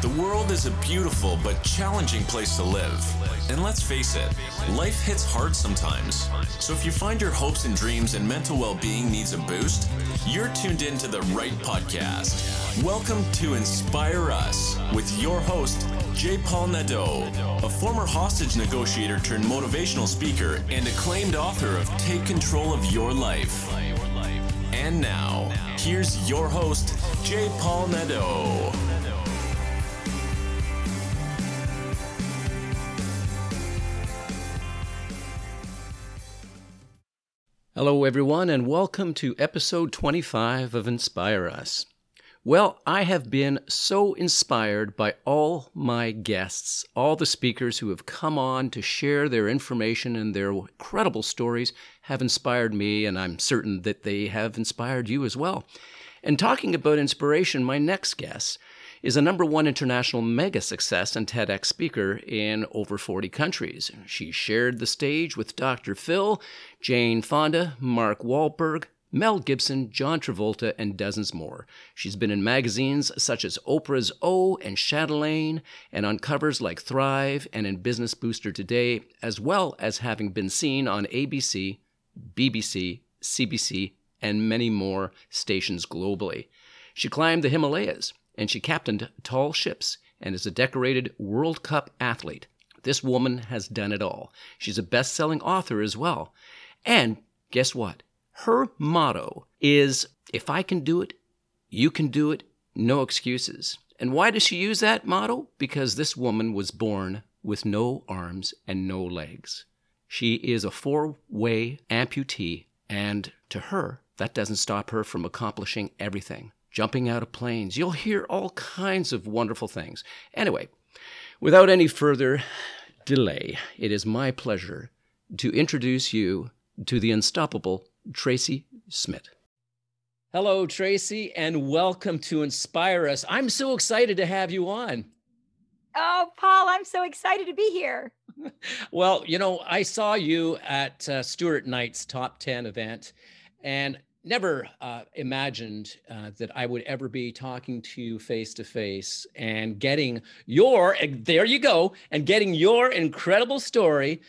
The world is a beautiful but challenging place to live. And let's face it, life hits hard sometimes. So if you find your hopes and dreams and mental well being needs a boost, you're tuned in to the right podcast. Welcome to Inspire Us with your host, J. Paul Nadeau, a former hostage negotiator turned motivational speaker and acclaimed author of Take Control of Your Life. And now, here's your host, J. Paul Nadeau. Hello, everyone, and welcome to episode 25 of Inspire Us. Well, I have been so inspired by all my guests, all the speakers who have come on to share their information and their incredible stories have inspired me, and I'm certain that they have inspired you as well. And talking about inspiration, my next guest is a number one international mega success and TEDx speaker in over 40 countries. She shared the stage with Dr. Phil, Jane Fonda, Mark Wahlberg, Mel Gibson, John Travolta, and dozens more. She's been in magazines such as Oprah's O and Chatelaine, and on covers like Thrive and in Business Booster Today, as well as having been seen on ABC, BBC, CBC, and many more stations globally. She climbed the Himalayas, and she captained tall ships and is a decorated World Cup athlete. This woman has done it all. She's a best selling author as well. And guess what? Her motto is if I can do it, you can do it, no excuses. And why does she use that motto? Because this woman was born with no arms and no legs. She is a four way amputee, and to her, that doesn't stop her from accomplishing everything jumping out of planes. You'll hear all kinds of wonderful things. Anyway, without any further delay, it is my pleasure to introduce you to the unstoppable Tracy Smith. Hello, Tracy, and welcome to Inspire Us. I'm so excited to have you on. Oh, Paul, I'm so excited to be here. well, you know, I saw you at uh, Stuart Knight's top 10 event, and never uh, imagined uh, that I would ever be talking to you face to face and getting your, there you go, and getting your incredible story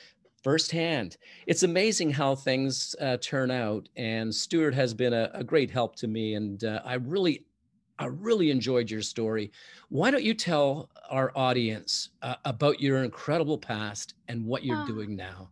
firsthand. It's amazing how things uh, turn out. And Stuart has been a, a great help to me. And uh, I really, I really enjoyed your story. Why don't you tell our audience uh, about your incredible past and what you're oh. doing now?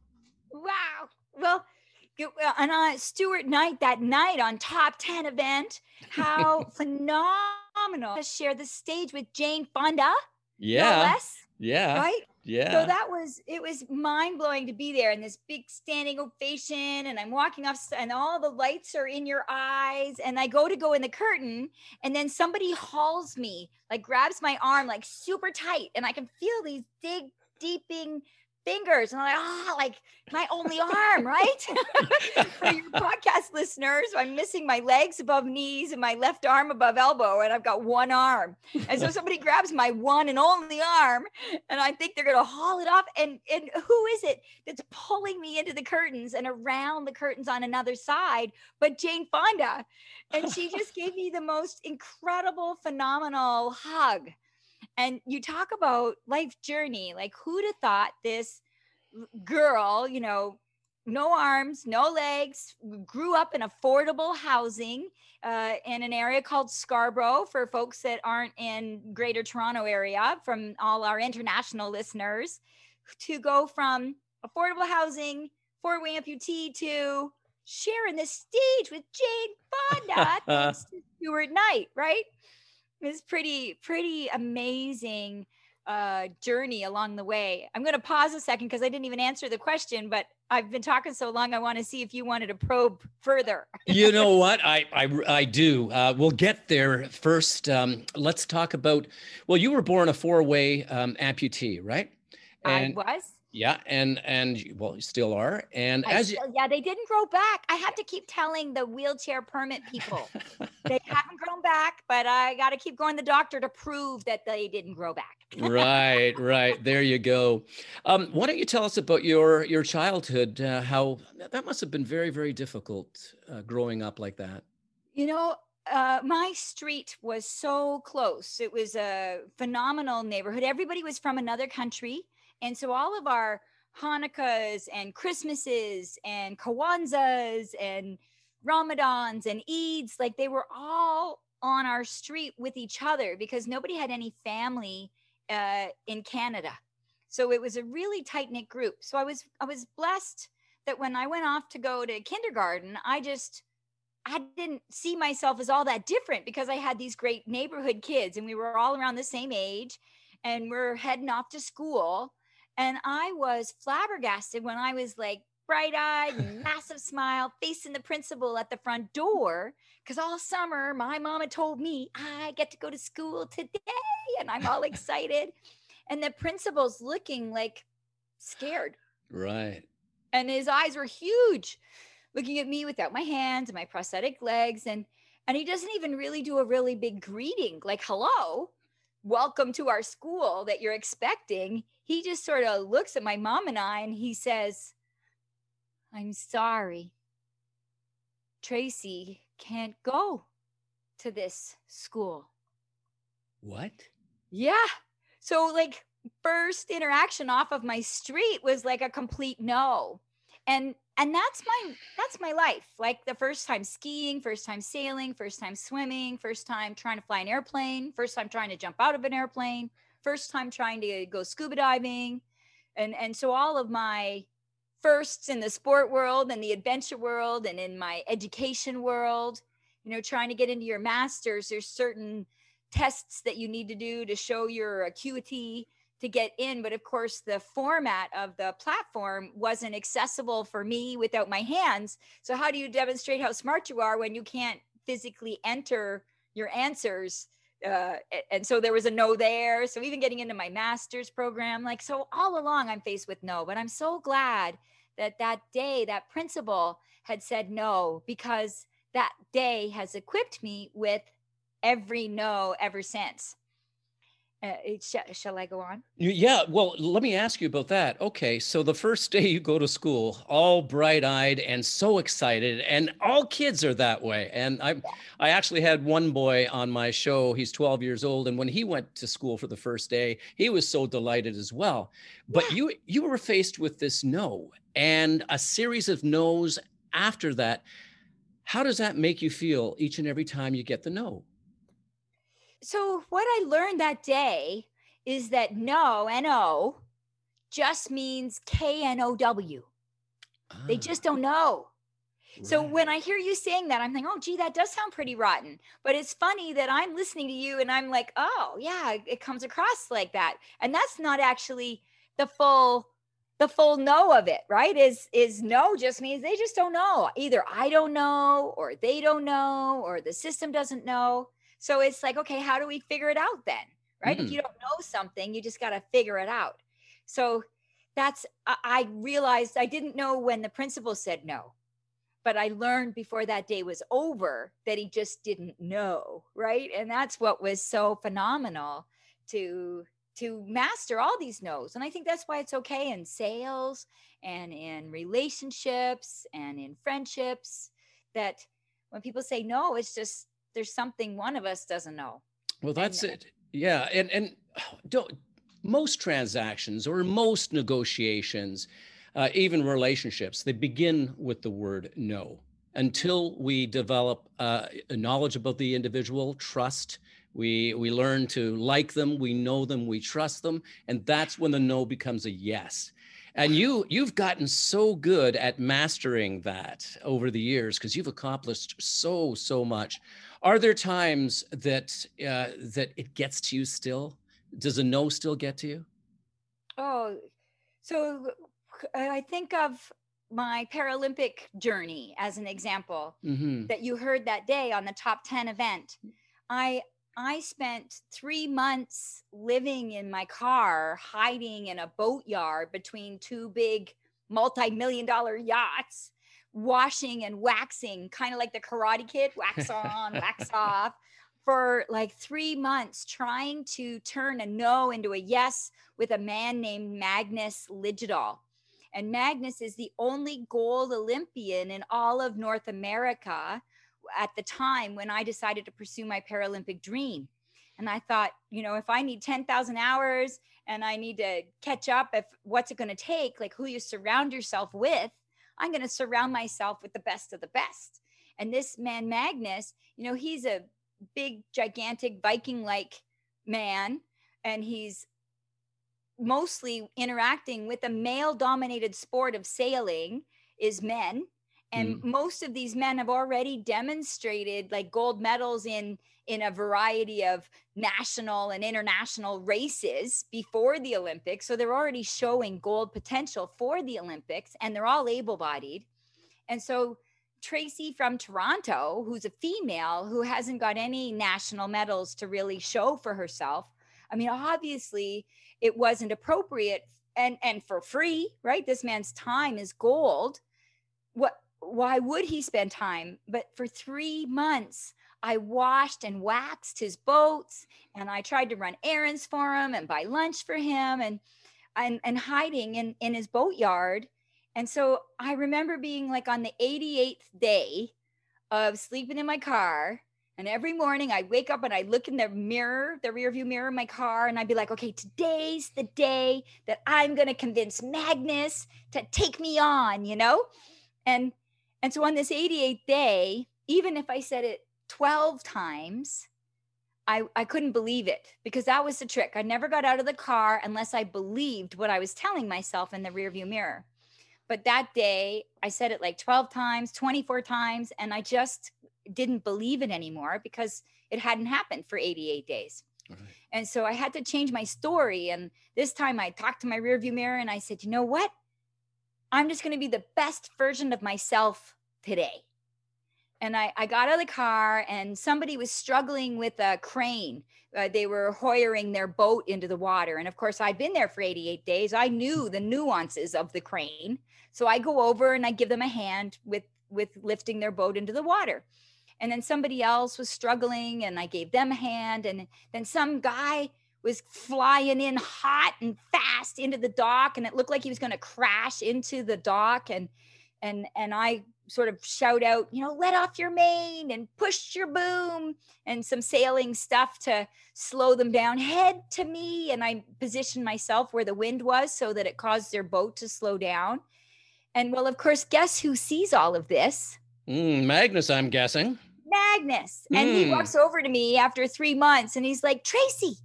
Well, on Stuart Knight that night on top 10 event. How phenomenal to share the stage with Jane Fonda. Yeah. No yeah. Right? Yeah. So that was it was mind blowing to be there in this big standing ovation and I'm walking off and all the lights are in your eyes and I go to go in the curtain and then somebody hauls me like grabs my arm like super tight and I can feel these big deeping fingers. And I'm like, oh, like my only arm, right? For your podcast listeners, I'm missing my legs above knees and my left arm above elbow, and I've got one arm. And so somebody grabs my one and only arm, and I think they're gonna haul it off. And and who is it that's pulling me into the curtains and around the curtains on another side? But Jane Fonda. And she just gave me the most incredible, phenomenal hug and you talk about life journey like who'd have thought this girl you know no arms no legs grew up in affordable housing uh, in an area called scarborough for folks that aren't in greater toronto area from all our international listeners to go from affordable housing four-way amputee to sharing the stage with jane fonda thanks to stuart knight right it's pretty pretty amazing uh, journey along the way. I'm going to pause a second because I didn't even answer the question, but I've been talking so long. I want to see if you wanted to probe further. you know what? I I, I do. Uh, we'll get there first. Um, let's talk about. Well, you were born a four-way um, amputee, right? And, I was. Yeah, and and well, you still are. And I as still, you, yeah, they didn't grow back. I have to keep telling the wheelchair permit people they haven't grown back, but I got to keep going to the doctor to prove that they didn't grow back. right, right. There you go. Um, why don't you tell us about your your childhood? Uh, how that must have been very very difficult uh, growing up like that. You know, uh, my street was so close. It was a phenomenal neighborhood. Everybody was from another country. And so all of our Hanukkahs and Christmases and Kwanzas and Ramadans and Eids, like they were all on our street with each other because nobody had any family uh, in Canada. So it was a really tight knit group. So I was I was blessed that when I went off to go to kindergarten, I just I didn't see myself as all that different because I had these great neighborhood kids and we were all around the same age and we're heading off to school. And I was flabbergasted when I was like bright eyed, massive smile, facing the principal at the front door. Because all summer, my mama told me I get to go to school today. And I'm all excited. And the principal's looking like scared. Right. And his eyes were huge, looking at me without my hands and my prosthetic legs. And and he doesn't even really do a really big greeting, like hello, welcome to our school that you're expecting. He just sort of looks at my mom and I and he says, I'm sorry. Tracy can't go to this school. What? Yeah. So, like, first interaction off of my street was like a complete no. And and that's my that's my life. Like the first time skiing, first time sailing, first time swimming, first time trying to fly an airplane, first time trying to jump out of an airplane, first time trying to go scuba diving. And and so all of my firsts in the sport world and the adventure world and in my education world you know trying to get into your masters there's certain tests that you need to do to show your acuity to get in but of course the format of the platform wasn't accessible for me without my hands. So how do you demonstrate how smart you are when you can't physically enter your answers uh, and so there was a no there. So even getting into my master's program like so all along i'm faced with no but i'm so glad that that day that principal had said no because that day has equipped me with every no ever since uh, sh- shall I go on? Yeah. Well, let me ask you about that. Okay. So the first day you go to school, all bright eyed and so excited, and all kids are that way. And I, I actually had one boy on my show. He's 12 years old, and when he went to school for the first day, he was so delighted as well. But yeah. you, you were faced with this no and a series of no's after that. How does that make you feel each and every time you get the no? So, what I learned that day is that no, N O, just means K N O W. Ah. They just don't know. Right. So when I hear you saying that, I'm like, oh, gee, that does sound pretty rotten. But it's funny that I'm listening to you and I'm like, oh, yeah, it comes across like that. And that's not actually the full the full no of it right is is no just means they just don't know either i don't know or they don't know or the system doesn't know so it's like, okay, how do we figure it out then? Right. Mm. If you don't know something, you just got to figure it out. So that's, I realized I didn't know when the principal said no, but I learned before that day was over that he just didn't know. Right. And that's what was so phenomenal to to master all these no's and i think that's why it's okay in sales and in relationships and in friendships that when people say no it's just there's something one of us doesn't know. Well, that's and, it. Yeah, and and don't most transactions or most negotiations, uh, even relationships, they begin with the word no. Until we develop uh, knowledge about the individual, trust, we we learn to like them, we know them, we trust them, and that's when the no becomes a yes and you you've gotten so good at mastering that over the years because you've accomplished so so much are there times that uh, that it gets to you still? Does a no still get to you? Oh, so I think of my Paralympic journey as an example mm-hmm. that you heard that day on the top 10 event. I I spent three months living in my car, hiding in a boatyard between two big multi million dollar yachts washing and waxing, kind of like the Karate Kid, wax on, wax off, for like three months, trying to turn a no into a yes with a man named Magnus Liljedahl. And Magnus is the only gold Olympian in all of North America at the time when I decided to pursue my Paralympic dream. And I thought, you know, if I need 10,000 hours and I need to catch up, if what's it going to take, like who you surround yourself with, I'm going to surround myself with the best of the best. And this man, Magnus, you know, he's a big, gigantic Viking like man, and he's mostly interacting with a male dominated sport of sailing is men and mm. most of these men have already demonstrated like gold medals in in a variety of national and international races before the olympics. So they're already showing gold potential for the olympics and they're all able-bodied. And so tracy from toronto who's a female who hasn't got any national medals to really show for herself i mean obviously it wasn't appropriate and and for free right? This man's time is gold. What why would he spend time? But for three months, I washed and waxed his boats and I tried to run errands for him and buy lunch for him and and, and hiding in, in his boatyard. And so I remember being like on the 88th day of sleeping in my car. And every morning I wake up and I look in the mirror, the rear view mirror in my car, and I'd be like, okay, today's the day that I'm going to convince Magnus to take me on, you know? And and so on this 88th day, even if I said it 12 times, I, I couldn't believe it because that was the trick. I never got out of the car unless I believed what I was telling myself in the rearview mirror. But that day, I said it like 12 times, 24 times, and I just didn't believe it anymore because it hadn't happened for 88 days. Right. And so I had to change my story. And this time I talked to my rearview mirror and I said, you know what? I'm just going to be the best version of myself today. And I, I got out of the car and somebody was struggling with a crane. Uh, they were hoyering their boat into the water. And of course, I'd been there for 88 days. I knew the nuances of the crane. So I go over and I give them a hand with, with lifting their boat into the water. And then somebody else was struggling and I gave them a hand. And then some guy was flying in hot and fast into the dock and it looked like he was going to crash into the dock and and and I sort of shout out, you know, let off your main and push your boom and some sailing stuff to slow them down. Head to me and I positioned myself where the wind was so that it caused their boat to slow down. And well, of course, guess who sees all of this? Mm, Magnus, I'm guessing. Magnus. And mm. he walks over to me after three months and he's like, Tracy,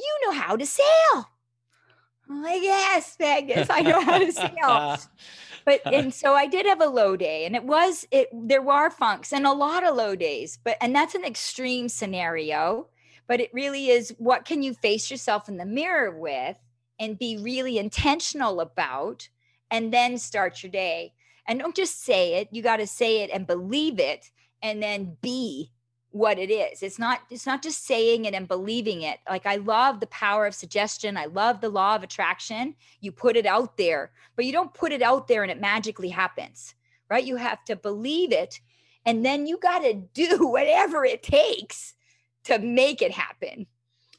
you know how to sail. I'm like, yes, Magnus, I know how to sail. but and so I did have a low day, and it was it. There were funks and a lot of low days, but and that's an extreme scenario. But it really is what can you face yourself in the mirror with and be really intentional about, and then start your day. And don't just say it; you got to say it and believe it, and then be what it is. It's not it's not just saying it and believing it. Like i love the power of suggestion. I love the law of attraction. You put it out there but you don't put it out there and it magically happens right? You have to believe it and then you got to do whatever it takes to make it happen.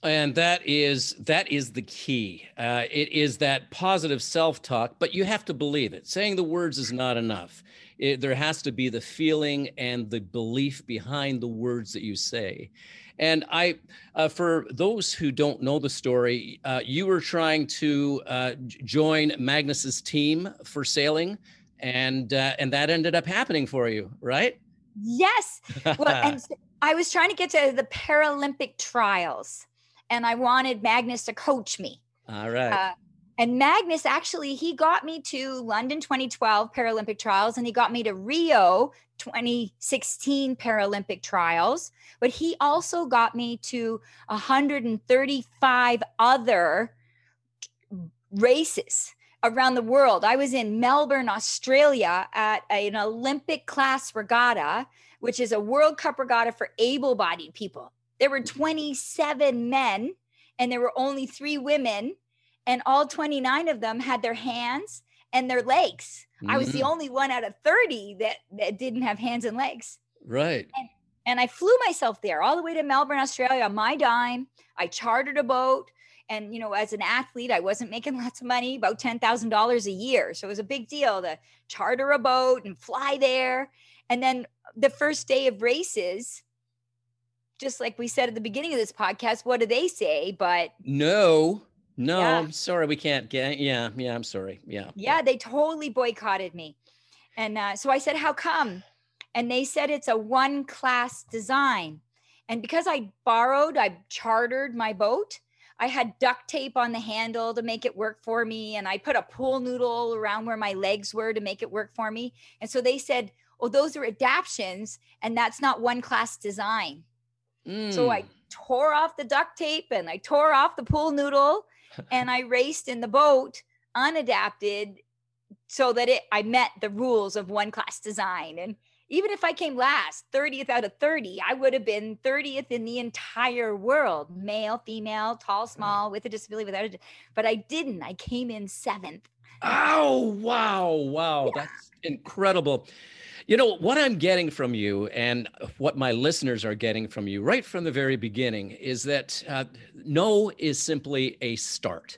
And that is that is the key. Uh, it is that positive self-talk but you have to believe it. Saying the words is not enough it, there has to be the feeling and the belief behind the words that you say. And I, uh, for those who don't know the story, uh, you were trying to uh, join Magnus's team for sailing, and uh, and that ended up happening for you, right? Yes. Well, and I was trying to get to the Paralympic trials, and I wanted Magnus to coach me. All right. And Magnus actually, he got me to London 2012 Paralympic trials and he got me to Rio 2016 Paralympic trials, but he also got me to 135 other races around the world. I was in Melbourne, Australia at an Olympic class regatta, which is a World Cup regatta for able bodied people. There were 27 men and there were only three women and all 29 of them had their hands and their legs. Mm-hmm. I was the mm-hmm. only one out of 30 that, that didn't have hands and legs. Right. And, and I flew myself there all the way to Melbourne, Australia on my dime. I chartered a boat. And, you know, as an athlete, I wasn't making lots of money, about $10,000 a year. So it was a big deal to charter a boat and fly there. And then the first day of races, just like we said at the beginning of this podcast, what do they say? But no, no, Yeah. I'm sorry, we can't get. Yeah, yeah, I'm sorry. Yeah, yeah, they totally boycotted me. And uh, so I said, How come? And they said it's a one class design. And because I borrowed, I chartered my boat. I had duct tape on the handle to make it work for me. And I put a pool noodle around where my legs were to make it work for me. And so they said, Oh, those are adaptions. And that's not one class design. So I Mm. tore off the duct tape and I tore off the pool noodle and I raced in the boat unadapted so that it I met the rules of one class design. And even if I came last, 30th out of 30, I would have been 30th in the entire world, male, female, tall, small, with a disability, without a but I didn't. I came in seventh. Oh, wow. Wow. That's incredible. You know, what I'm getting from you and what my listeners are getting from you right from the very beginning is that uh, no is simply a start.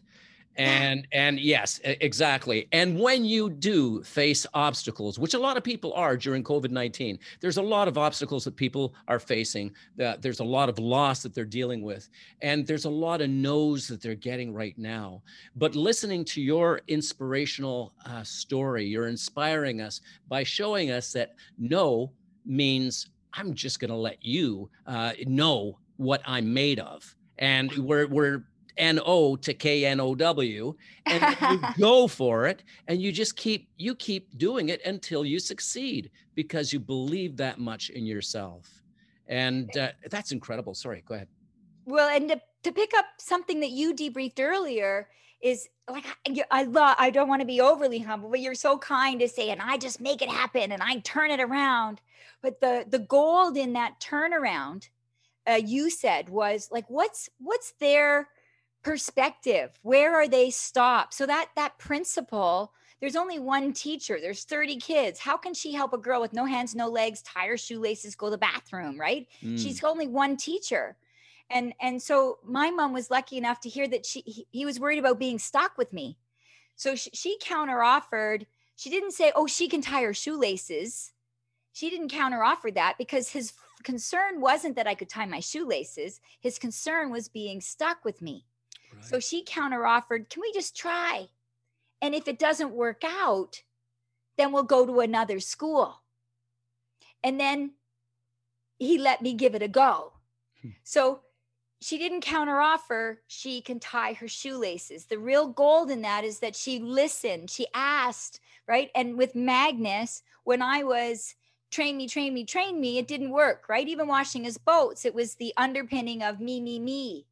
And and yes, exactly. And when you do face obstacles, which a lot of people are during COVID-19, there's a lot of obstacles that people are facing. That there's a lot of loss that they're dealing with, and there's a lot of no's that they're getting right now but listening to your inspirational uh, story, you're inspiring us by showing us that no means I'm just going to let you uh, know what I'm made of. And we're, we're N-O to K-N-O-W and you go for it and you just keep you keep doing it until you succeed because you believe that much in yourself and uh, that's incredible sorry go ahead Well, and to, to pick up something that you debriefed earlier is like I- I love. I don't want to be overly humble, but you're so kind to say, and I just make it happen, and I turn it around. But the the gold in that turnaround, uh, you said was like, what's what's their perspective? Where are they stopped? So that that principle. There's only one teacher. There's 30 kids. How can she help a girl with no hands, no legs, tie her shoelaces, go to the bathroom, right? Mm. she's only one teacher and and so my mom was lucky enough to hear that she he, he was worried about being stuck with me so she, she counter offered she didn't say oh she can tie her shoelaces she didn't counter offer that because his concern wasn't that i could tie my shoelaces his concern was being stuck with me so she counter offered can we just try? And if it doesn't work out then we'll go to another school. And then he let me give it a go. Hmm. so she didn't counter offer she can tie her shoelaces. The real gold in that is that she listened she asked right? And with magnus when i was train me train me train me it didn't work right? Even washing his boats it was the underpinning of me me me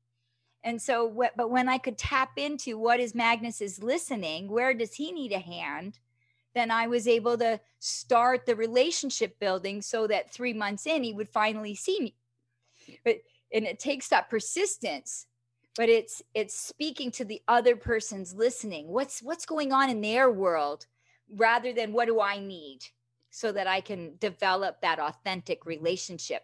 and so what but when i could tap into what is magnus's listening where does he need a hand? Then i was able to start the relationship building so that three months in he would finally see me. But and it takes that persistence but it's it's speaking to the other person's listening. What's what's going on in their world rather than what do i need so that i can develop that authentic relationship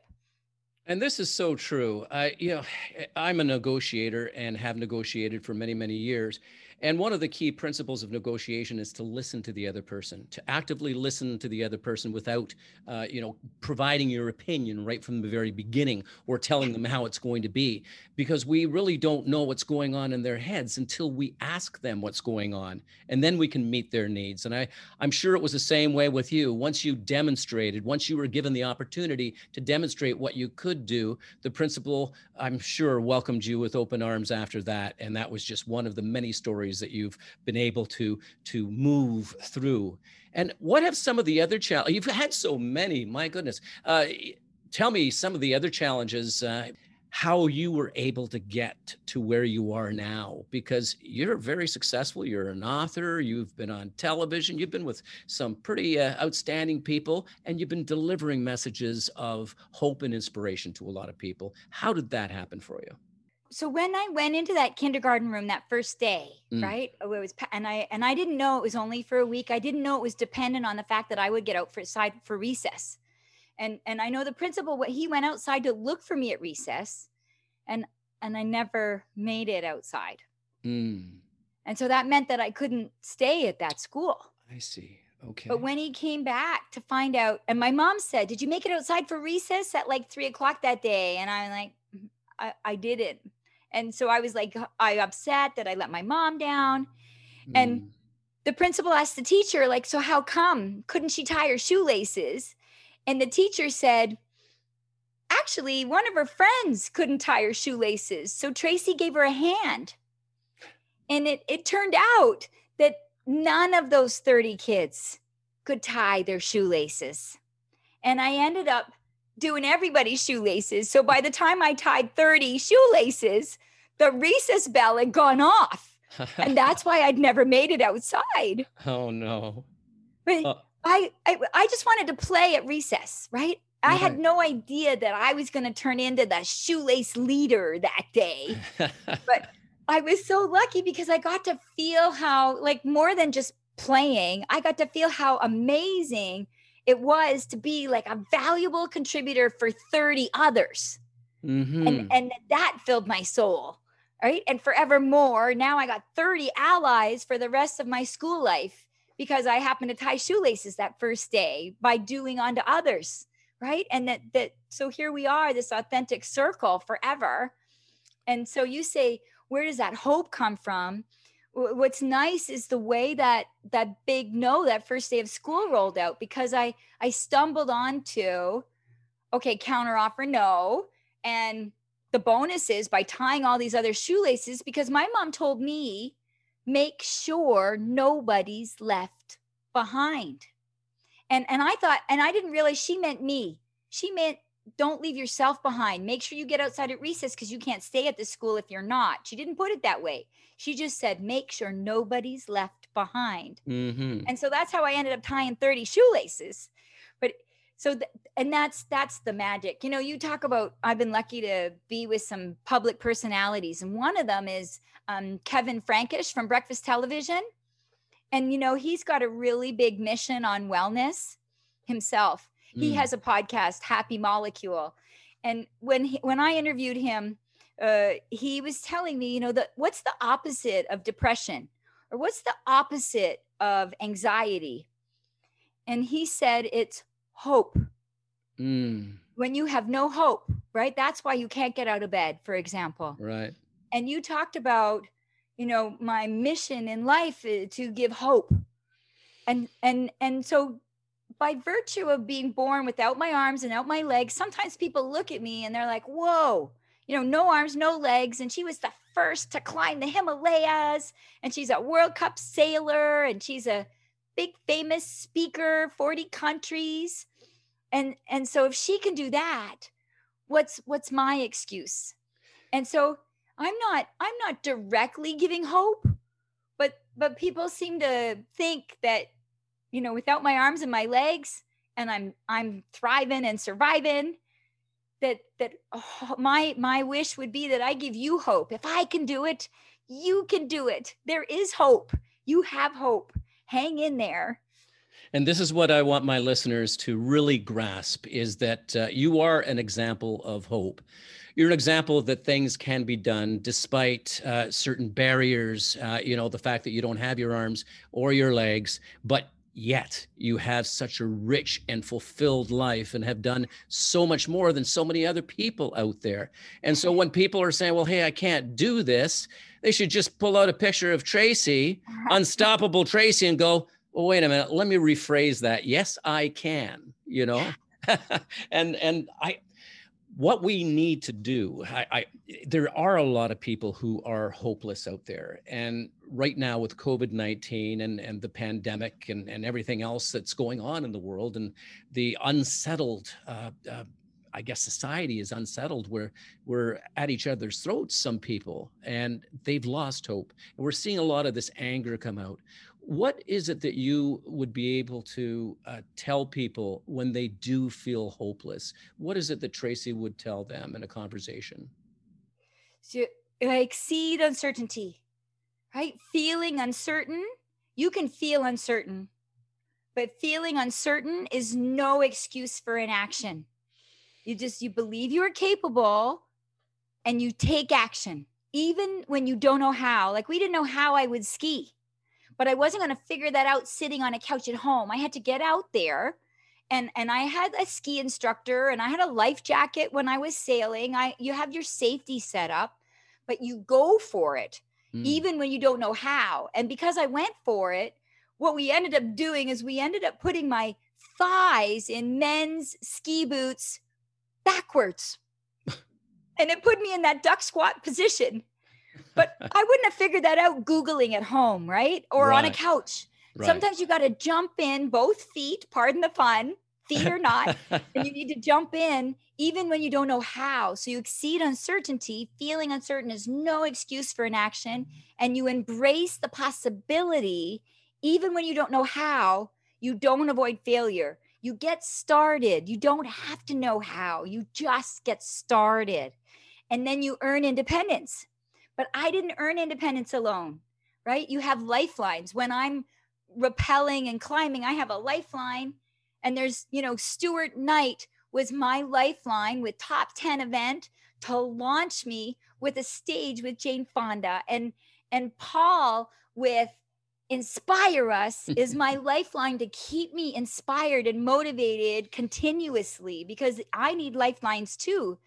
And this is so true. I, you know, I'm a negotiator and have negotiated for many, many years. And one of the key principles of negotiation is to listen to the other person, to actively listen to the other person without, uh, you know, providing your opinion right from the very beginning or telling them how it's going to be, because we really don't know what's going on in their heads until we ask them what's going on, and then we can meet their needs. And I, I'm sure it was the same way with you. Once you demonstrated, once you were given the opportunity to demonstrate what you could do, the principal, I'm sure, welcomed you with open arms after that. And that was just one of the many stories that you've been able to to move through. And what have some of the other challenges? You've had so many. My goodness. Uh, tell me some of the other challenges. Uh, how you were able to get to where you are now because you're very successful you're an author you've been on television you've been with some pretty uh, outstanding people and you've been delivering messages of hope and inspiration to a lot of people how did that happen for you so when I went into that kindergarten room that first day, Mm. right? oh, It was, and I and I didn't know it was only for a week. I didn't know it was dependent on the fact that I would get out for side for recess, and and I know the principal. What he went outside to look for me at recess, and and I never made it outside, Mm, and so that meant that I couldn't stay at that school. i see Okay. But when he came back to find out, and my mom said, Did you make it outside for recess at like three o'clock that day? And I'm like, "Mm, I, I didn't. And so I was like, I upset that I let my mom down. and- Mm. The principal asked the teacher, like, so how come? Couldn't she tie her shoelaces? And the teacher said, Actually, one of her friends couldn't tie her shoelaces. So Tracy gave her a hand. And it, it turned out that none of those 30 kids could tie their shoelaces. And I ended up doing everybody's shoelaces. So by the time I tied 30 shoelaces, the recess bell had gone off. And that's why I'd never made it outside. oh no. But Uh. I, I I just wanted to play at recess, right? I had no idea that I was going to turn into the shoelace leader that day. But I was so lucky because I got to feel how, like, more than just playing, I got to feel how amazing it was to be like a valuable contributor for 30 others. Mhm. And, and that filled my soul. Right. And forevermore, now I got 30 allies for the rest of my school life because I happened to tie shoelaces that first day by doing unto others. Right. And that, that, so here we are, this authentic circle forever. And so you say, where does that hope come from? Wh- What's nice is the way that that big no that first day of school rolled out because I I stumbled onto okay counter offer no and the bonus is by tying all these other shoelaces because my mom told me make sure nobody's left behind. And and i thought and i didn't realize she meant me. She meant don't leave yourself behind. Make sure you get outside at recess because you can't stay at the school if you're not. She didn't put it that way. She just said make sure nobody's left behind. Mhm. and so that's how i ended up tying 30 shoelaces. But so th- and that's that's the magic. You know you talk about i've been lucky to be with some public personalities and one of them is um, kevin frankish from breakfast television. And you know he's got a really big mission on wellness himself he Mm. has a podcast happy molecule. And when he, when i interviewed him uh, he was telling me you know that what's the opposite of depression? Or what's the opposite of anxiety? And he said it's hope. Mm. when you have no hope right? That's why you can't get out of bed for example. Right. and you talked about you know my mission in life is to give hope. And and and so by virtue of being born without my arms and out my legs sometimes people look at me and they're like whoa you know no arms no legs. And she was the first to climb the himalayas. And she's a world cup sailor and she's a big famous speaker 40 countries. And and so if she can do that what's what's my excuse? And so i'm not i'm not directly giving hope but but people seem to think that you know without my arms and my legs and i'm i'm thriving and surviving that that oh, my my wish would be that i give you hope. If i can do it you can do it. There is hope. You have hope. Hang in there. And this is what I want my listeners to really grasp is that uh, you are an example of hope. You're an example that things can be done despite uh, certain barriers, uh, you know, the fact that you don't have your arms or your legs, but yet you have such a rich and fulfilled life and have done so much more than so many other people out there. And so when people are saying, well, hey, I can't do this, they should just pull out a picture of Tracy, unstoppable Tracy, and go, well, wait a minute, let me rephrase that. Yes, I can, you know? and and I what we need to do, I, I there are a lot of people who are hopeless out there. And right now with COVID-19 and, and the pandemic and, and everything else that's going on in the world and the unsettled uh, uh, I guess society is unsettled where we're at each other's throats, some people, and they've lost hope. And we're seeing a lot of this anger come out. What is it that you would be able to uh, tell people when they do feel hopeless? What is it that Tracy would tell them in a conversation? So like exceed uncertainty, right? Feeling uncertain, you can feel uncertain, but feeling uncertain is no excuse for inaction. You just you believe you are capable and you take action, even when you don't know how. Like we didn't know how I would ski. But I wasn't going to figure that out sitting on a couch at home. I had to get out there and and I had a ski instructor and I had a life jacket when I was sailing. I you have your safety set up, but you go for it mm. even when you don't know how. And because I went for it, what we ended up doing is we ended up putting my thighs in men's ski boots backwards. and it put me in that duck squat position. But I wouldn't have figured that out Googling at home, right? Or right. on a couch. Right. Sometimes you got to jump in both feet, pardon the fun, feet or not, and you need to jump in even when you don't know how. So you exceed uncertainty. Feeling uncertain is no excuse for inaction. And you embrace the possibility, even when you don't know how, you don't avoid failure. You get started. You don't have to know how. You just get started. And then you earn independence. But I didn't earn independence alone, right? You have lifelines. When I'm rappelling and climbing, I have a lifeline. And there's, you know, Stuart Knight was my lifeline with top 10 event to launch me with a stage with Jane Fonda and and Paul with inspire us is my lifeline to keep me inspired and motivated continuously because I need lifelines too.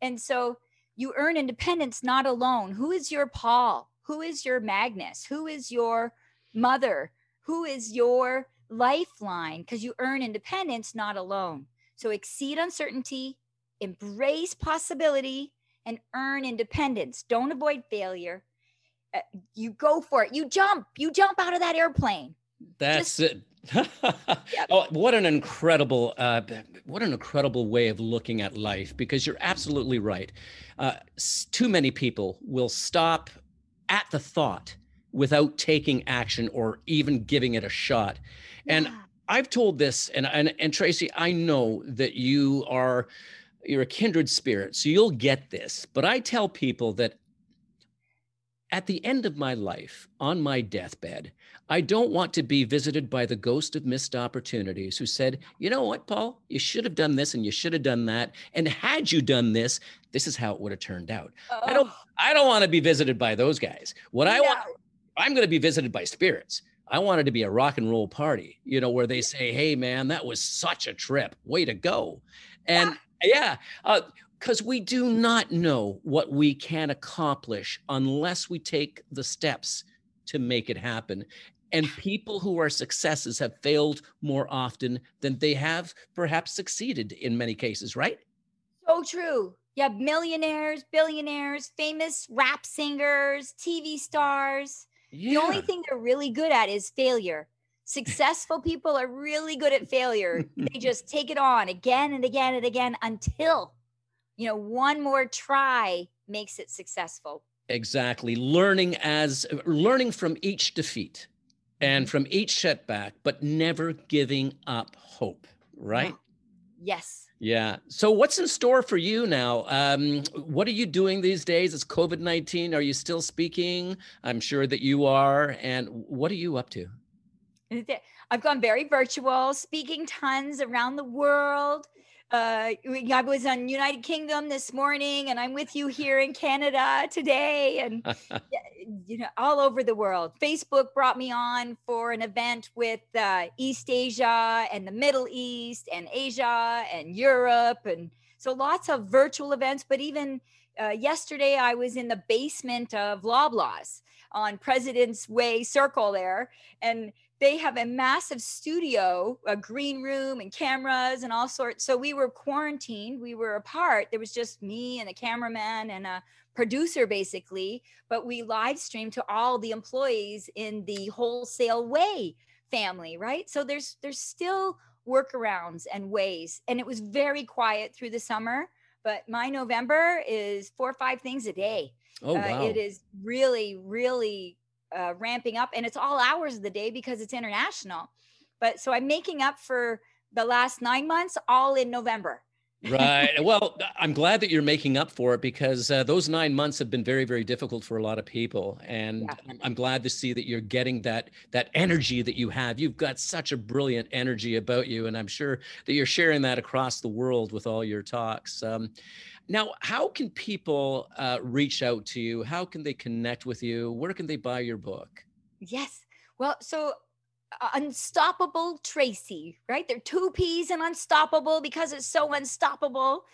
And so you earn independence not alone. Who is your Paul? Who is your Magnus? Who is your mother? who is your lifeline because you earn independence not alone. So exceed uncertainty, embrace possibility, and earn independence. Don't avoid failure. Uh, you go for it. You jump. You jump out of that airplane. That's Just, it. Yep. Oh, what an incredible, uh, what an incredible way of looking at life. Because you're absolutely right. Uh, too many people will stop at the thought without taking action or even giving it a shot. And yeah. I've told this, and, and and Tracy, I know that you are you're a kindred spirit, so you'll get this. But I tell people that at the end of my life, on my deathbed, I don't want to be visited by the ghost of missed opportunities who said, you know what, Paul, you should have done this and you should have done that. And had you done this, this is how it would have turned out. Oh. I don't I don't want to be visited by those guys. What no. I want I'm going to be visited by spirits. I wanted to be a rock and roll party, you know, where they say, "Hey, man, that was such a trip. Way to go!" And yeah, because uh, we do not know what we can accomplish unless we take the steps to make it happen. And people who are successes have failed more often than they have perhaps succeeded in many cases, right? So true. Yeah, millionaires, billionaires, famous rap singers, TV stars yeah. The only thing they're really good at is failure. Successful people are really good at failure. they just take it on again and again and again until, you know, one more try makes it successful. Exactly. Learning as learning from each defeat and mm-hmm. from each setback, but never giving up hope, right? Yeah. Yes. Yeah. So, what's in store for you now? Um, what are you doing these days? It's COVID 19. Are you still speaking? I'm sure that you are. And what are you up to? I've gone very virtual, speaking tons around the world uh, I was on United Kingdom this morning, and I'm with you here in Canada today, and you know, all over the world. Facebook brought me on for an event with uh, East Asia and the Middle East and Asia and Europe, and so lots of virtual events. But even uh, yesterday, I was in the basement of Loblaws on President's Way Circle there, and they have a massive studio, a green room and cameras and all sorts. So we were quarantined, we were apart. There was just me and a cameraman and a producer basically, but we live streamed to all the employees in the wholesale way family, right? So there's there's still workarounds and ways. And it was very quiet through the summer, but my November is four or five things a day. Oh, wow. Uh, it is really, really uh, ramping up and it's all hours of the day because it's international. But so i'm making up for the last nine months all in november. Right. Well i'm glad that you're making up for it because uh, those nine months have been very very difficult for a lot of people. And yeah. i'm glad to see that you're getting that that energy that you have. You've got such a brilliant energy about you and i'm sure that you're sharing that across the world with all your talks. Um, now, how can people uh, reach out to you? How can they connect with you? Where can they buy your book? Yes. Well, so uh, unstoppable Tracy, right? They're two P's and unstoppable because it's so unstoppable.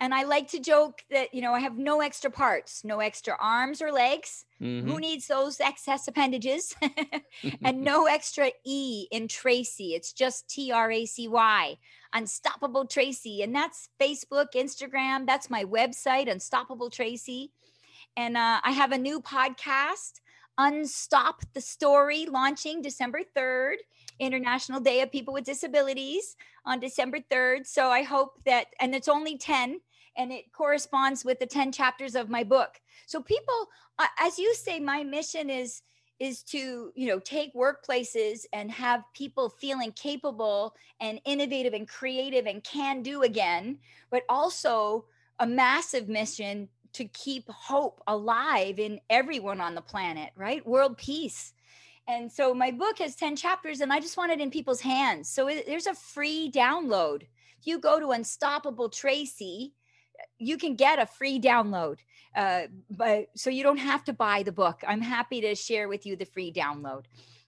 And I like to joke that, you know, I have no extra parts, no extra arms or legs. Mm-hmm. Who needs those excess appendages? and no extra E in Tracy. It's just T R A C Y, Unstoppable Tracy. And that's Facebook, Instagram. That's my website, Unstoppable Tracy. And uh, I have a new podcast, Unstop the Story, launching December 3rd. International Day of People with Disabilities on December 3rd. So I hope that, and it's only 10 and it corresponds with the 10 chapters of my book. So people, as you say, my mission is is to you know take workplaces and have people feeling capable and innovative and creative and can do again but also a massive mission to keep hope alive in everyone on the planet right world peace and so my book has 10 chapters and I just want it in people's hands. So it, there's a free download. If you go to Unstoppable Tracy, you can get a free download. Uh, but so you don't have to buy the book. I'm happy to share with you the free download.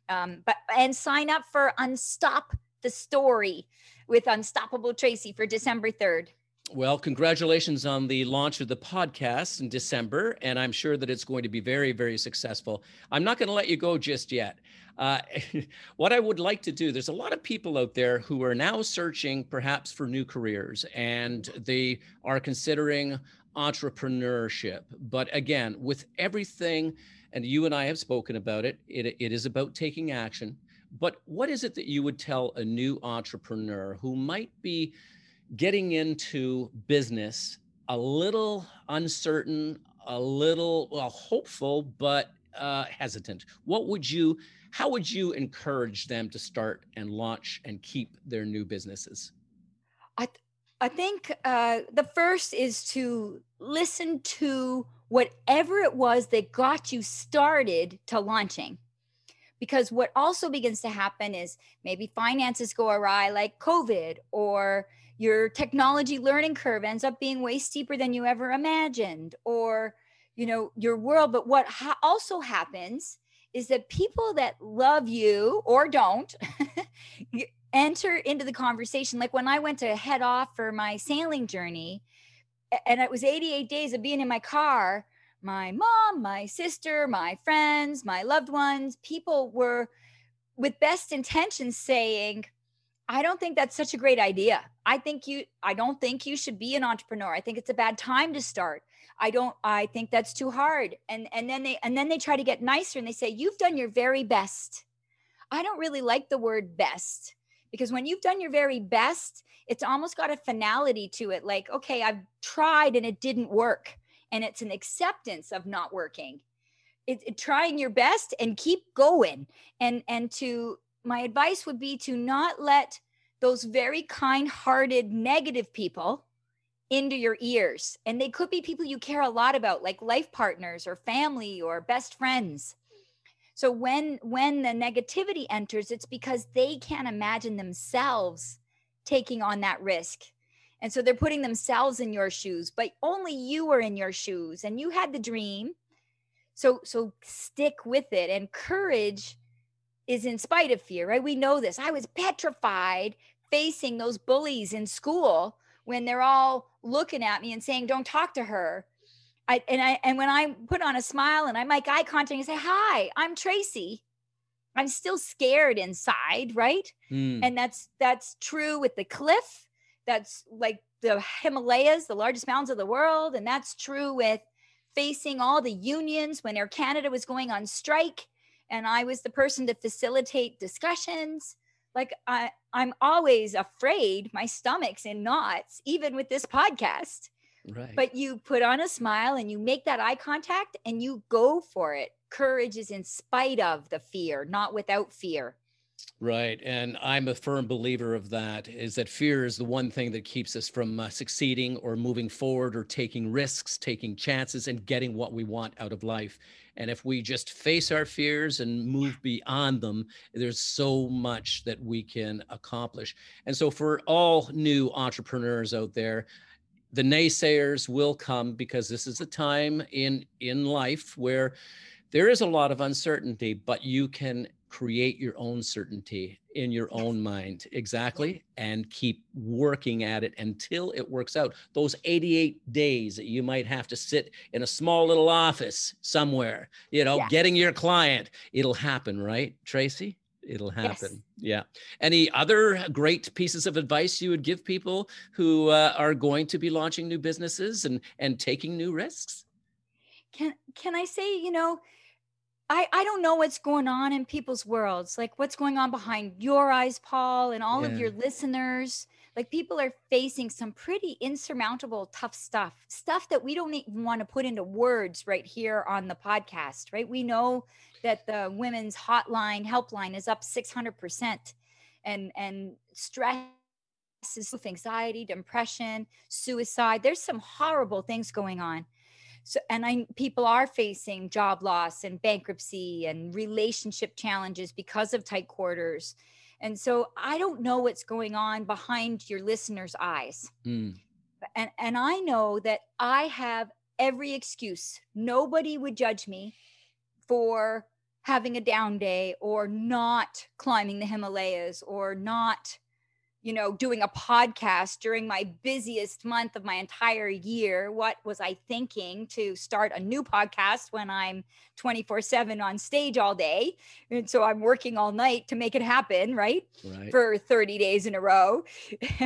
Um, but and sign up for Unstop the Story with Unstoppable Tracy for December 3rd. Well, congratulations on the launch of the podcast in December, and I'm sure that it's going to be very, very successful. I'm not going to let you go just yet. Uh, what I would like to do, there's a lot of people out there who are now searching perhaps for new careers and they are considering entrepreneurship. But again, with everything, and you and I have spoken about it, it, it is about taking action. But what is it that you would tell a new entrepreneur who might be getting into business a little uncertain, a little well, hopeful, but uh, hesitant. What would you, how would you encourage them to start and launch and keep their new businesses? I, th- I think uh, the first is to listen to whatever it was that got you started to launching. Because what also begins to happen is maybe finances go awry, like COVID, or your technology learning curve ends up being way steeper than you ever imagined or you know your world. But what ha- also happens is that people that love you or don't enter into the conversation. Like when i went to head off for my sailing journey and it was 88 days of being in my car my mom my sister my friends my loved ones people were with best intentions saying I don't think that's such a great idea. I think you I don't think you should be an entrepreneur. I think it's a bad time to start. I don't I think that's too hard. And and then they and then they try to get nicer and they say you've done your very best. I don't really like the word best because when you've done your very best, it's almost got a finality to it like okay, I've tried and it didn't work and it's an acceptance of not working. It, it, trying your best and keep going and and to my advice would be to not let those very kind-hearted negative people into your ears. And they could be people you care a lot about like life partners or family or best friends. So when when the negativity enters it's because they can't imagine themselves taking on that risk. And so they're putting themselves in your shoes but only you are in your shoes and you had the dream. So so stick with it. And courage is in spite of fear, right? We know this. I was petrified facing those bullies in school when they're all looking at me and saying, "Don't talk to her." I and I and when I put on a smile and I make eye contact and say, "Hi, I'm Tracy." I'm still scared inside, right? Mm. And that's that's true with the cliff. That's like the Himalayas, the largest mountains of the world, and that's true with facing all the unions when Air Canada was going on strike and I was the person to facilitate discussions. Like I, I'm always afraid, my stomach's in knots, even with this podcast. Right. But you put on a smile and you make that eye contact and you go for it. Courage is in spite of the fear, not without fear. Right. And I'm a firm believer of that is that fear is the one thing that keeps us from uh, succeeding or moving forward or taking risks, taking chances, and getting what we want out of life. And if we just face our fears and move beyond them, there's so much that we can accomplish. And so, for all new entrepreneurs out there, the naysayers will come because this is a time in in life where there is a lot of uncertainty, but you can create your own certainty in your own mind exactly and keep working at it until it works out. Those 88 days that you might have to sit in a small little office somewhere you know Yeah. getting your client it'll happen right tracy? It'll Yes. happen yeah. Any other great pieces of advice you would give people who uh, are going to be launching new businesses and and taking new risks? Can can i say you know i i don't know what's going on in people's worlds like what's going on behind your eyes paul and all of your listeners. Like people are facing some pretty insurmountable tough stuff stuff that we don't even want to put into words right here on the podcast right? We know that the women's hotline helpline is up 600% and and stress is anxiety depression suicide there's some horrible things going on so and i people are facing job loss and bankruptcy and relationship challenges because of tight quarters. And so i don't know what's going on behind your listeners eyes. Mm, and and i know that i have every excuse. Nobody would judge me for having a down day or not climbing the himalayas or not you know doing a podcast during my busiest month of my entire year what was i thinking to start a new podcast when i'm 24/7 on stage all day and so i'm working all night to make it happen right right for 30 days in a row.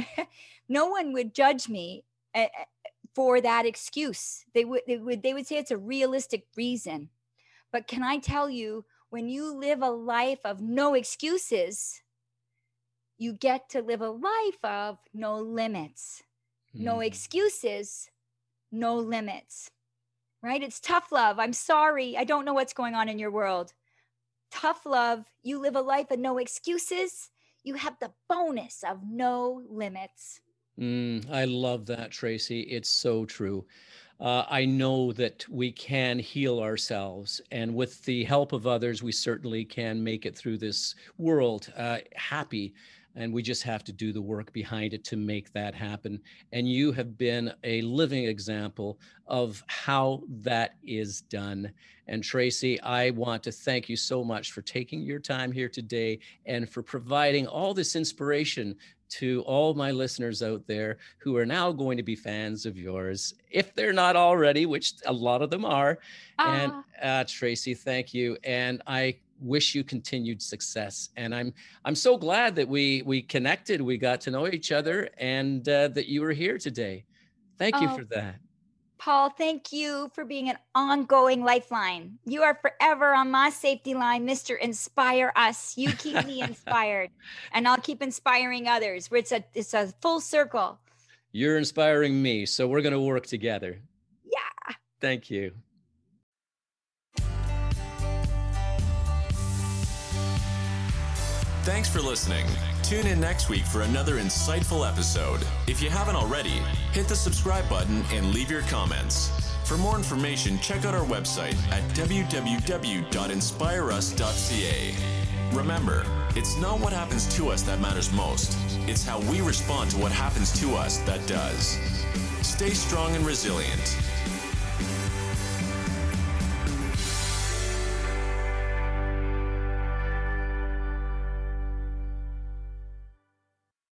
no one would judge me eh, eh, for that excuse. They would they would they would say it's a realistic reason. But can I tell you when you live a life of no excuses, you get to live a life of no limits. No Mm. excuses, no limits. Right? It's tough love. I'm sorry. I don't know what's going on in your world. Tough love, you live a life of no excuses. You have the bonus of no limits. Mm, I love that, Tracy. It's so true. Uh, I know that we can heal ourselves, and with the help of others, we certainly can make it through this world uh, happy. And we just have to do the work behind it to make that happen. And you have been a living example of how that is done. And Tracy, I want to thank you so much for taking your time here today and for providing all this inspiration to all my listeners out there who are now going to be fans of yours, if they're not already, which a lot of them are. And Ah, uh, Tracy, thank you, and I wish you continued success. And I'm I'm so glad that we we connected, we got to know each other, and uh, that you were here today. Thank you Oh. for that. Paul, thank you for being an ongoing lifeline. You are forever on my safety line, Mr. Inspire Us. You keep me inspired, and I'll keep inspiring others. It's a it's a full circle. You're inspiring me, so we're going to work together. Yeah. Thank you. Thanks for listening. Tune in next week for another insightful episode. If you haven't already, hit the subscribe button and leave your comments. For more information, check out our website at www.inspireus.ca. Remember, it's not what happens to us that matters most, it's how we respond to what happens to us that does. Stay strong and resilient.